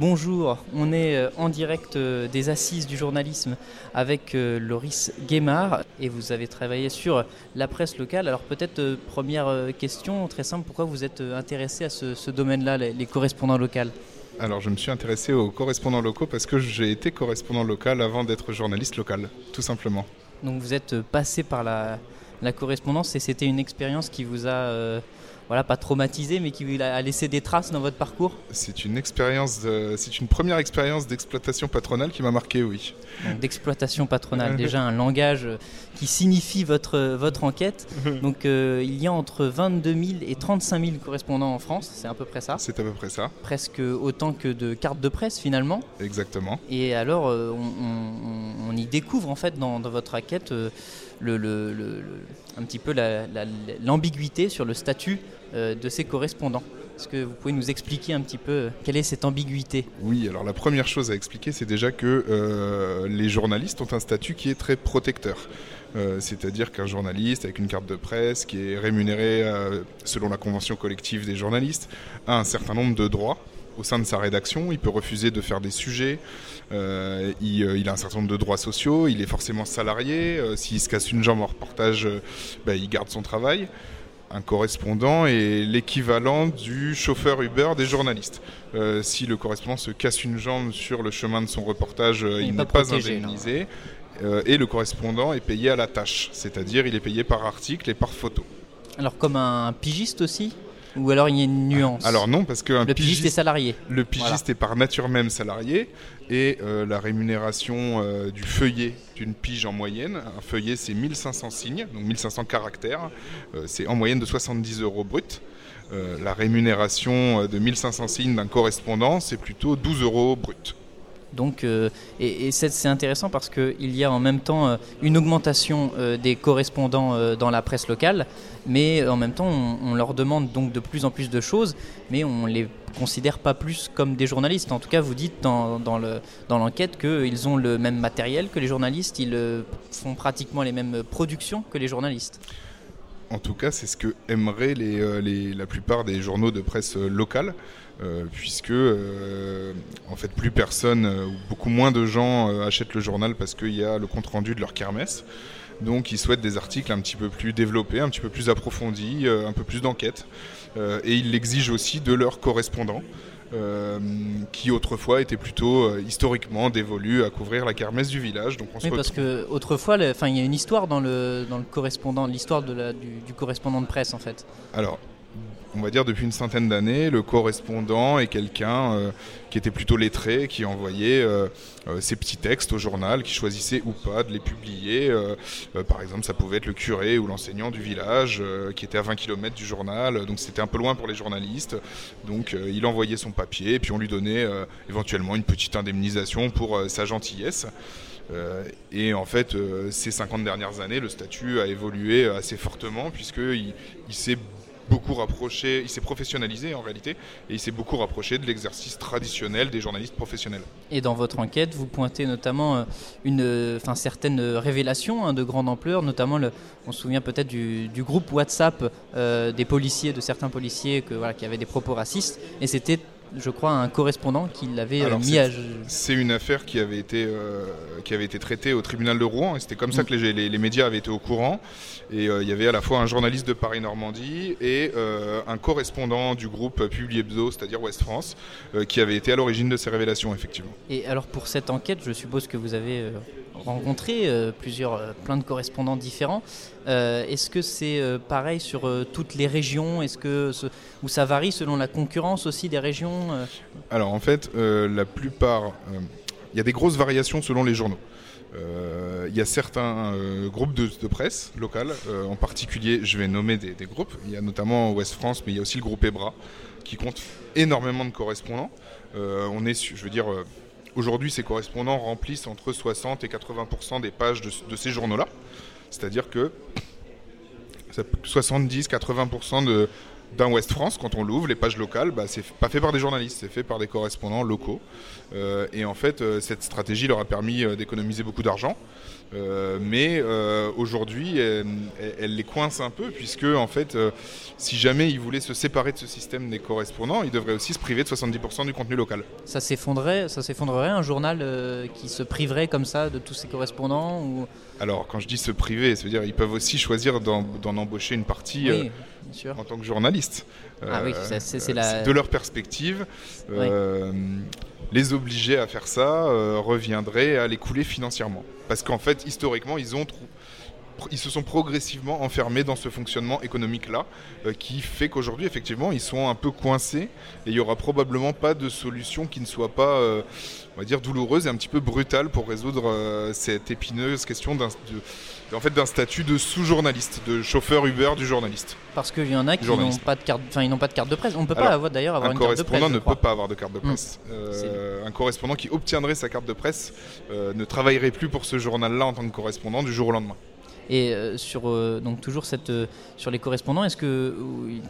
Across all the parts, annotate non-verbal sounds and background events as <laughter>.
Bonjour, on est euh, en direct euh, des assises du journalisme avec euh, Loris Guémard et vous avez travaillé sur la presse locale. Alors peut-être première question très simple, pourquoi vous êtes intéressé à ce, domaine-là, les, correspondants locaux? Alors je me suis intéressé aux correspondants locaux parce que j'ai été correspondant local avant d'être journaliste local, tout simplement. Donc vous êtes passé par la, la correspondance et c'était une expérience qui vous a voilà, pas traumatisé, mais qui a laissé des traces dans votre parcours C'est une expérience, c'est une première expérience d'exploitation patronale qui m'a marqué, oui. D'exploitation patronale, déjà un langage euh, qui signifie votre, votre enquête. <laughs> Donc euh, il y a entre 22 000 et 35 000 correspondants en France, c'est à peu près ça C'est à peu près ça. Presque autant que de cartes de presse finalement. Exactement. Et alors euh, on, y découvre en fait dans, votre enquête le, le, un petit peu l'ambiguïté sur le statut euh, de ces correspondants. Est-ce que vous pouvez nous expliquer un petit peu euh, quelle est cette ambiguïté? Oui, alors la première chose à expliquer, c'est déjà que euh, les journalistes ont un statut qui est très protecteur. C'est-à-dire qu'un journaliste avec une carte de presse qui est rémunéré selon la convention collective des journalistes a un certain nombre de droits au sein de sa rédaction. Il peut refuser de faire des sujets. il, a un certain nombre de droits sociaux. Il est forcément salarié. S'il se casse une jambe en reportage, bah, il garde son travail un correspondant est l'équivalent du chauffeur Uber des journalistes. Euh, si le correspondant se casse une jambe sur le chemin de son reportage, euh, il, n'est pas, indemnisé. Euh, et le correspondant est payé à la tâche, c'est-à-dire il est payé par article et par photo. Alors comme un pigiste aussi? Ou alors il y a une nuance Alors non, parce que le pigiste, est salarié. Le pigiste est par nature même salarié et euh, la rémunération euh, du feuillet d'une pige en moyenne, un feuillet c'est 1500 signes, donc 1500 caractères, euh, c'est en moyenne de 70 euros brut. la rémunération de 1500 signes d'un correspondant c'est plutôt 12 euros brut. Donc, et, et c'est intéressant parce qu'il y a en même temps une augmentation des correspondants dans la presse locale, mais en même temps, on, leur demande donc de plus en plus de choses, mais on les considère pas plus comme des journalistes. En tout cas, vous dites dans, dans l'enquête qu'ils ont le même matériel que les journalistes, ils euh, font pratiquement les mêmes productions que les journalistes. En tout cas, c'est ce que aimeraient euh, la plupart des journaux de presse euh, locale, puisque en fait plus personne ou beaucoup moins de gens achètent le journal parce qu'il y a le compte rendu de leur kermesse. Donc ils souhaitent des articles un petit peu plus développés, un petit peu plus approfondis, euh, un peu plus d'enquête. Euh, et ils l'exigent aussi de leurs correspondants. Euh, qui autrefois étaient plutôt historiquement dévolus à couvrir la kermesse du village. Donc on oui, parce que autrefois, il y a une histoire dans le, dans le correspondant, l'histoire du, du, correspondant de presse en fait. Alors, on va dire depuis une centaine d'années, le correspondant est quelqu'un euh, qui était plutôt lettré, qui envoyait euh, euh, ses petits textes au journal, qui choisissait ou pas de les publier. par exemple, ça pouvait être le curé ou l'enseignant du village qui était à 20 km du journal, donc c'était un peu loin pour les journalistes. Donc il envoyait son papier et puis on lui donnait éventuellement une petite indemnisation pour sa gentillesse. et en fait, ces 50 dernières années, le statut a évolué assez fortement puisqu'il il s'est beaucoup rapproché, il s'est professionnalisé en réalité, et il s'est beaucoup rapproché de l'exercice traditionnel des journalistes professionnels. Et dans votre enquête, vous pointez notamment euh, une, enfin, certaines révélations hein, de grande ampleur, notamment, le, on se souvient peut-être du, groupe WhatsApp euh, des policiers, de certains policiers que, voilà, qui avaient des propos racistes, et c'était je crois, un correspondant qui l'avait euh, mis à. C'est une affaire qui avait été euh, qui avait été traitée au tribunal de Rouen et c'était comme ça mm. que les, les, médias avaient été au courant. Et euh, il y avait à la fois un journaliste de Paris Normandie et un correspondant du groupe Publi Hebdo, c'est-à-dire Ouest France, qui avait été à l'origine de ces révélations, effectivement. Et alors pour cette enquête, je suppose que vous avez rencontré plusieurs, plein de correspondants différents. Est-ce que c'est pareil sur toutes les régions? Est-ce que ou ça varie selon la concurrence aussi des régions euh? Alors en fait, euh, la plupart, euh, il y a des grosses variations selon les journaux. Il y a certains groupes de, presse locales, en particulier, je vais nommer des, groupes. Il y a notamment Ouest France, mais il y a aussi le groupe EBRA, qui compte énormément de correspondants. on est, je veux dire, aujourd'hui, ces correspondants remplissent entre 60 et 80% des pages de, ces journaux-là. C'est-à-dire que 70-80% de, d'un Ouest France, quand on l'ouvre, les pages locales, bah, c'est pas fait par des journalistes, c'est fait par des correspondants locaux. Euh, et en fait, euh, cette stratégie leur a permis euh, d'économiser beaucoup d'argent. mais aujourd'hui, elle, les coince un peu, puisque en fait, si jamais ils voulaient se séparer de ce système des correspondants, ils devraient aussi se priver de 70% du contenu local. Ça s'effondrerait, ça s'effondrerait un journal qui se priverait comme ça de tous ses correspondants ou... Alors, quand je dis se priver, ça veut dire ils peuvent aussi choisir d'en embaucher une partie en tant que journaliste. Ah oui, c'est la... De leur perspective, les obliger à faire ça euh, reviendrait à les couler financièrement. Parce qu'en fait, historiquement, ils ont ils se sont progressivement enfermés dans ce fonctionnement économique-là, euh, qui fait qu'aujourd'hui, effectivement, ils sont un peu coincés et il n'y aura probablement pas de solution qui ne soit pas, euh, on va dire, douloureuse et un petit peu brutale pour résoudre cette épineuse question d'un en fait d'un statut de sous-journaliste, de chauffeur Uber du journaliste. Parce qu'il y en a qui n'ont pas de carte, enfin ils n'ont pas de carte de presse. On ne peut pas avoir d'ailleurs avoir une carte de presse. Un correspondant ne peut pas avoir de carte de presse. Hmm. Euh, un correspondant qui obtiendrait sa carte de presse euh, ne travaillerait plus pour ce journal-là en tant que correspondant du jour au lendemain. Et euh, sur donc toujours cette sur les correspondants, est-ce que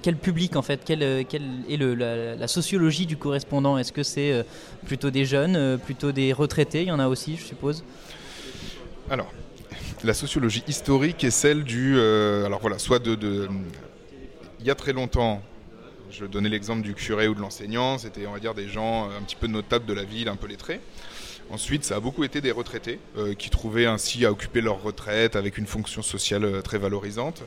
quel public en fait, quelle, est le, la, sociologie du correspondant? Est-ce que c'est plutôt des jeunes, plutôt des retraités? Il y en a aussi, je suppose. Alors, la sociologie historique est celle du. Euh, alors voilà, soit de, Il y a très longtemps, je donnais l'exemple du curé ou de l'enseignant, c'était, on va dire, des gens euh, un petit peu notables de la ville, un peu lettrés. Ensuite, ça a beaucoup été des retraités euh, qui trouvaient ainsi à occuper leur retraite avec une fonction sociale très valorisante.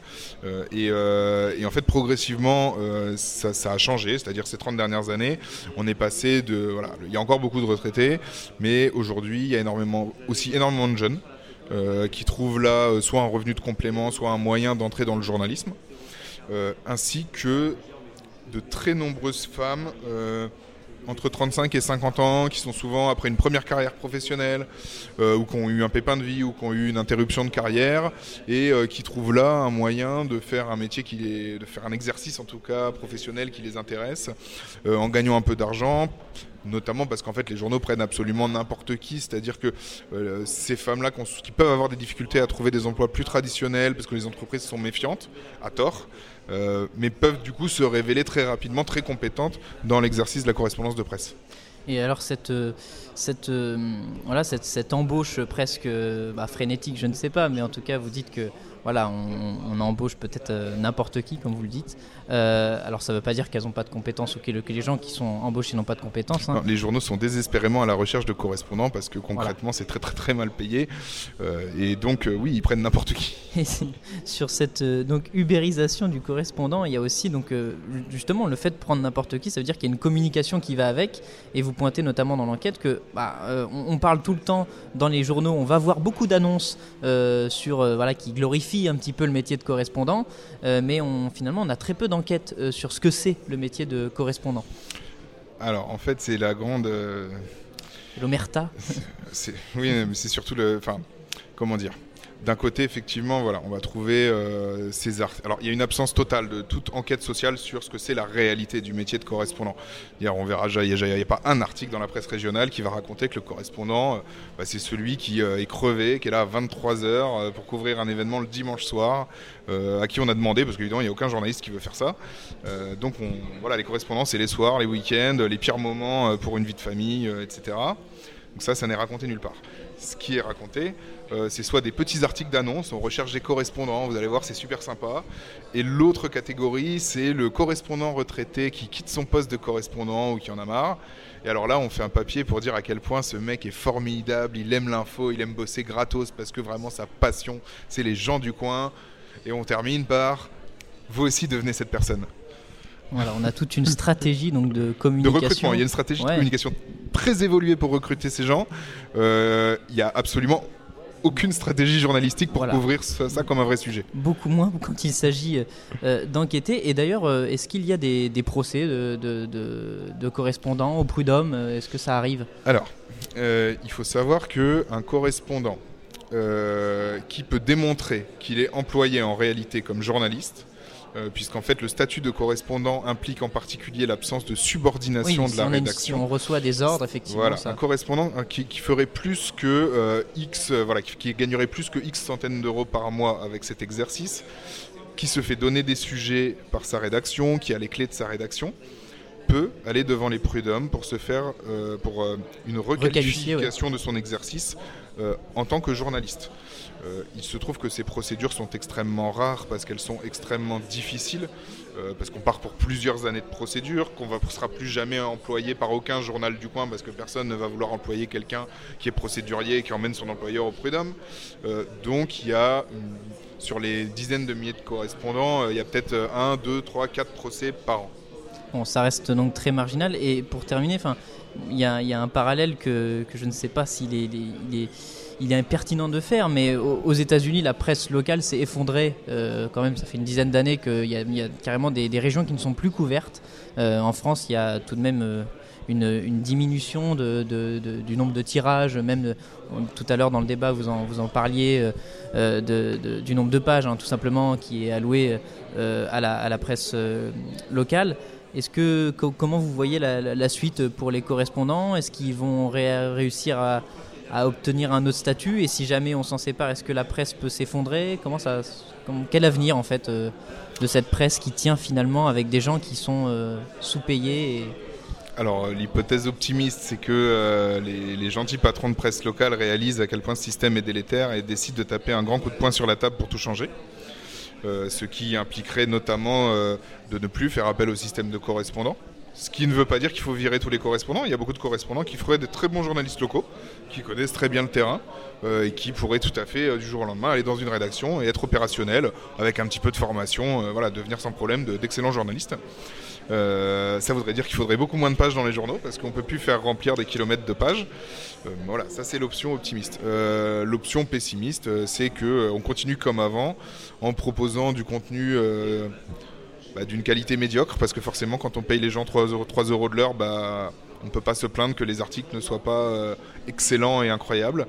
et, en fait, progressivement, ça, a changé. C'est-à-dire ces 30 dernières années, on est passé de... Voilà, il y a encore beaucoup de retraités, mais aujourd'hui, il y a énormément, aussi énormément de jeunes euh, qui trouvent là euh, soit un revenu de complément, soit un moyen d'entrer dans le journalisme, euh, ainsi que de très nombreuses femmes entre 35 et 50 ans qui sont souvent après une première carrière professionnelle ou qui ont eu un pépin de vie ou qui ont eu une interruption de carrière et qui trouvent là un moyen de faire un métier qui de faire un exercice en tout cas professionnel qui les intéresse en gagnant un peu d'argent notamment parce qu'en fait les journaux prennent absolument n'importe qui, c'est-à-dire que euh, ces femmes-là qui peuvent avoir des difficultés à trouver des emplois plus traditionnels parce que les entreprises sont méfiantes, à tort, euh, mais peuvent du coup se révéler très rapidement très compétentes dans l'exercice de la correspondance de presse. Et alors cette, euh, cette, voilà, cette, cette embauche presque bah, frénétique, je ne sais pas, mais en tout cas vous dites que voilà, on, embauche peut-être euh, n'importe qui, comme vous le dites. Euh, alors ça ne veut pas dire qu'elles n'ont pas de compétences ou que, les gens qui sont embauchés n'ont pas de compétences. Hein. les journaux sont désespérément à la recherche de correspondants parce que concrètement c'est très très très mal payé. Euh, et donc oui, ils prennent n'importe qui. <laughs> sur cette donc ubérisation du correspondant, il y a aussi donc justement le fait de prendre n'importe qui, ça veut dire qu'il y a une communication qui va avec. Et vous pointez notamment dans l'enquête que bah, on, parle tout le temps dans les journaux, on va voir beaucoup d'annonces sur voilà qui glorifient un petit peu le métier de correspondant, euh, mais on, finalement on a très peu d'enquêtes euh, sur ce que c'est le métier de correspondant. Alors en fait c'est la grande... Euh, L'omerta <laughs> Oui, mais c'est surtout le... Enfin, comment dire? D'un côté, effectivement, voilà, on va trouver euh, ces articles. Alors, il y a une absence totale de toute enquête sociale sur ce que c'est la réalité du métier de correspondant. on verra, il n'y a, pas un article dans la presse régionale qui va raconter que le correspondant, euh, bah, c'est celui qui euh, est crevé, qui est là à 23 heures pour couvrir un événement le dimanche soir, à qui on a demandé, parce qu'évidemment, il n'y a aucun journaliste qui veut faire ça. donc, on, voilà, les correspondants, c'est les soirs, les week-ends, les pires moments pour une vie de famille, etc. Donc ça, ça n'est raconté nulle part. Ce qui est raconté, euh, c'est soit des petits articles d'annonce, on recherche des correspondants, vous allez voir, c'est super sympa. Et l'autre catégorie, c'est le correspondant retraité qui quitte son poste de correspondant ou qui en a marre. Et alors là, on fait un papier pour dire à quel point ce mec est formidable, il aime l'info, il aime bosser gratos parce que vraiment sa passion, c'est les gens du coin. Et on termine par vous aussi devenez cette personne. Voilà, on a toute une stratégie donc de communication. De recrutement, il y a une stratégie de communication très évoluée pour recruter ces gens. Euh, il y a absolument aucune stratégie journalistique pour couvrir ça, comme un vrai sujet. Beaucoup moins quand il s'agit euh, d'enquêter. Et d'ailleurs, euh, est-ce qu'il y a des, procès de, correspondants au prud'homme Est-ce que ça arrive? Alors, il faut savoir qu'un correspondant qui peut démontrer qu'il est employé en réalité comme journaliste, euh, puisqu'en fait le statut de correspondant implique en particulier l'absence de subordination de la rédaction. on reçoit des ordres, effectivement. Voilà, un correspondant euh, qui, ferait plus que euh, X, voilà, qui, gagnerait plus que X centaines d'euros par mois avec cet exercice qui se fait donner des sujets par sa rédaction, qui a les clés de sa rédaction, peut aller devant les prud'hommes pour se faire euh, pour euh, une requalification de son exercice euh, en tant que journaliste. Il se trouve que ces procédures sont extrêmement rares parce qu'elles sont extrêmement difficiles, parce qu'on part pour plusieurs années de procédure, qu'on ne sera plus jamais employé par aucun journal du coin parce que personne ne va vouloir employer quelqu'un qui est procédurier et qui emmène son employeur au prud'homme. donc il y a sur les dizaines de milliers de correspondants, il y a peut-être un, deux, trois, quatre procès par an. Bon, ça reste donc très marginal. Et pour terminer, il y, a un parallèle que, je ne sais pas s'il est, il est, impertinent de faire, mais aux États-Unis, la presse locale s'est effondrée. Euh, quand même, ça fait une dizaine d'années qu'il y, a carrément des, régions qui ne sont plus couvertes. Euh, en France, il y a tout de même euh, une, diminution du nombre de tirages. Même tout à l'heure dans le débat, vous en, vous en parliez du nombre de pages, hein, tout simplement, qui est alloué à la, à, la, presse locale. Est-ce que comment vous voyez la, suite pour les correspondants? Est-ce qu'ils vont réussir à, obtenir un autre statut Et si jamais on s'en sépare, est-ce que la presse peut s'effondrer? Comment ça Quel avenir en fait euh, de cette presse qui tient finalement avec des gens qui sont euh, sous-payés Alors l'hypothèse optimiste, c'est que euh, les, les, gentils patrons de presse locale réalisent à quel point ce système est délétère et décident de taper un grand coup de poing sur la table pour tout changer. Euh, ce qui impliquerait notamment euh, de ne plus faire appel au système de correspondants. Ce qui ne veut pas dire qu'il faut virer tous les correspondants. Il y a beaucoup de correspondants qui feraient de très bons journalistes locaux, qui connaissent très bien le terrain euh, et qui pourraient tout à fait du jour au lendemain aller dans une rédaction et être opérationnels avec un petit peu de formation, voilà, devenir sans problème d'excellents journalistes. ça voudrait dire qu'il faudrait beaucoup moins de pages dans les journaux parce qu'on ne peut plus faire remplir des kilomètres de pages. voilà, ça c'est l'option optimiste. l'option pessimiste, c'est qu'on continue comme avant en proposant du contenu euh, bah, d'une qualité médiocre, parce que forcément quand on paye les gens 3 euros, 3 euros de l'heure, bah, on ne peut pas se plaindre que les articles ne soient pas euh, excellents et incroyables.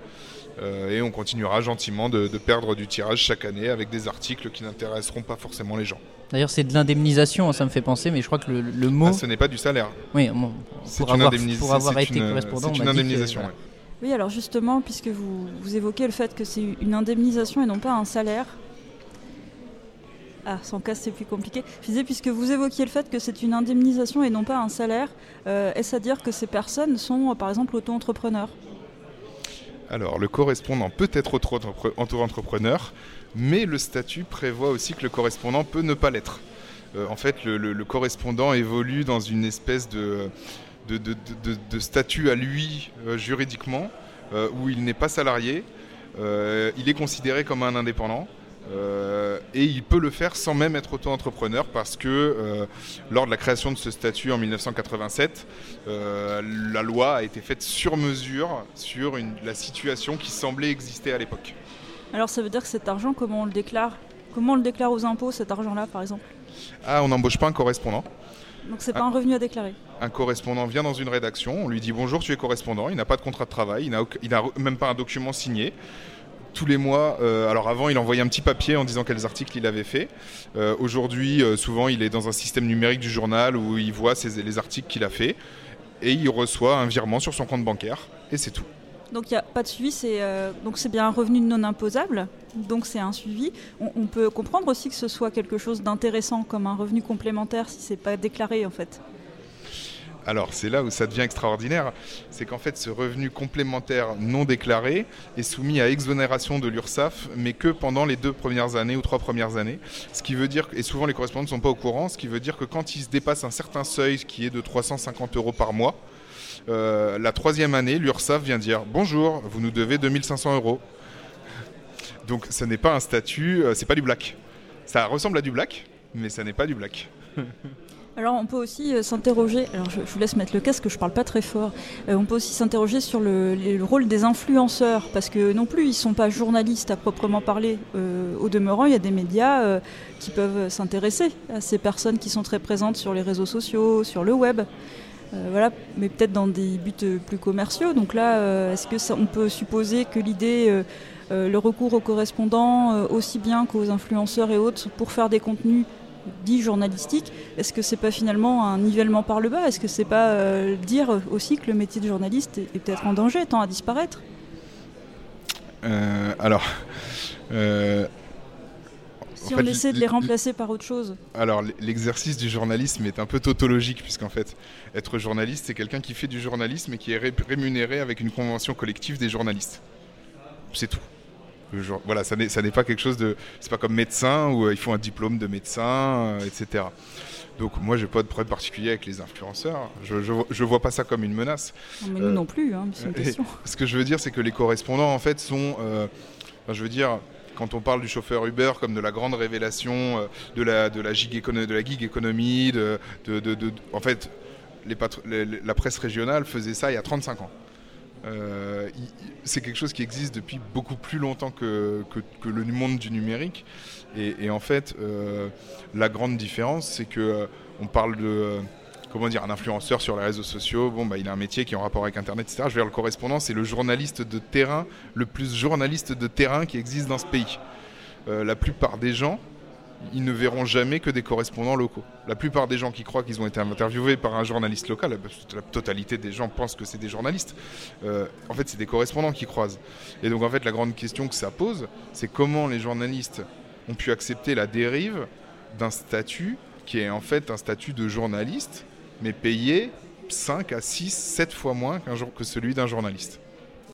Euh, et on continuera gentiment de, perdre du tirage chaque année avec des articles qui n'intéresseront pas forcément les gens. D'ailleurs, c'est de l'indemnisation, ça me fait penser, mais je crois que le, mot. Ah, ce n'est pas du salaire. Oui, c'est pour, avoir, pour avoir été correspondant. C'est une indemnisation. Oui, alors justement, puisque vous, vous évoquez le fait que c'est une indemnisation et non pas un salaire, ah, sans casse, c'est plus compliqué. Je puisque vous évoquiez le fait que c'est une indemnisation et non pas un salaire, euh, est-ce à dire que ces personnes sont, par exemple, auto-entrepreneurs? Alors, le correspondant peut être auto-entrepreneur, mais le statut prévoit aussi que le correspondant peut ne pas l'être. Euh, en fait, le, correspondant évolue dans une espèce de, statut à lui euh, juridiquement, où il n'est pas salarié, il est considéré comme un indépendant. Euh, et il peut le faire sans même être auto-entrepreneur parce que euh, lors de la création de ce statut en 1987, euh, la loi a été faite sur mesure sur la situation qui semblait exister à l'époque. Alors ça veut dire que cet argent, comment on le déclare? Comment on le déclare aux impôts, cet argent-là, par exemple? Ah, on n'embauche pas un correspondant. Donc c'est pas un, revenu à déclarer? Un correspondant vient dans une rédaction, on lui dit bonjour, tu es correspondant, il n'a pas de contrat de travail, il n'a même pas un document signé tous les mois. Euh, alors avant, il envoyait un petit papier en disant quels articles il avait fait. Euh, aujourd'hui, euh, souvent, il est dans un système numérique du journal où il voit les articles qu'il a fait et il reçoit un virement sur son compte bancaire et c'est tout. Donc il n'y a pas de suivi, c'est donc bien un revenu non imposable, donc c'est un suivi. On, peut comprendre aussi que ce soit quelque chose d'intéressant comme un revenu complémentaire si c'est pas déclaré en fait. Alors c'est là où ça devient extraordinaire, c'est qu'en fait ce revenu complémentaire non déclaré est soumis à exonération de l'URSSAF, mais que pendant les deux premières années ou trois premières années. Ce qui veut dire, et souvent les correspondants ne sont pas au courant, ce qui veut dire que quand il se dépasse un certain seuil qui est de 350 euros par mois, euh, la troisième année, l'URSSAF vient dire bonjour, vous nous devez 2500 euros. Donc ce n'est pas un statut, euh, c'est pas du black. Ça ressemble à du black, mais ça n'est pas du black. <laughs> Alors on peut aussi euh, s'interroger, alors je, vous laisse mettre le casque, je parle pas très fort, euh, on peut aussi s'interroger sur le, rôle des influenceurs, parce que non plus ils sont pas journalistes à proprement parler. Euh, au demeurant, il y a des médias qui peuvent s'intéresser à ces personnes qui sont très présentes sur les réseaux sociaux, sur le web. voilà, mais peut-être dans des buts plus commerciaux. Donc là, est-ce que on peut supposer que l'idée, le recours aux correspondants, aussi bien qu'aux influenceurs et autres, pour faire des contenus dit journalistique, est-ce que c'est pas finalement un nivellement par le bas? Est-ce que c'est pas euh, dire aussi que le métier de journaliste est, peut-être en danger, tend à disparaître? Euh, Alors, euh, si on essaie de les remplacer par autre chose Alors, l'exercice du journalisme est un peu tautologique, puisqu'en fait, être journaliste, c'est quelqu'un qui fait du journalisme et qui est rémunéré avec une convention collective des journalistes. C'est tout. Voilà, ça n'est pas quelque chose de. C'est pas comme médecin où euh, il faut un diplôme de médecin, euh, etc. Donc moi, j'ai pas de problème particulier avec les influenceurs. Je, je, vois pas ça comme une menace. mais nous non plus, hein, c'est une question. <laughs> Ce que je veux dire, c'est que les correspondants, en fait, sont. je veux dire, quand on parle du chauffeur Uber comme de la grande révélation euh, de la, de la, gig, de la gig économie, de, en fait, les la presse régionale faisait ça il y a 35 ans. Euh, c'est quelque chose qui existe depuis beaucoup plus longtemps que, le monde du numérique. Et, en fait, euh, la grande différence, c'est que on parle de comment dire, un influenceur sur les réseaux sociaux, bon, bah, il a un métier qui est en rapport avec Internet, etc. Je veux dire, le correspondant, c'est le journaliste de terrain, le plus journaliste de terrain qui existe dans ce pays. Euh, la plupart des gens, ils ne verront jamais que des correspondants locaux. La plupart des gens qui croient qu'ils ont été interviewés par un journaliste local, la totalité des gens pensent que c'est des journalistes. Euh, en fait, c'est des correspondants qui croisent. Et donc, en fait, la grande question que ça pose, c'est comment les journalistes ont pu accepter la dérive d'un statut qui est en fait un statut de journaliste mais payé 5 à 6, 7 fois moins jour que celui d'un journaliste.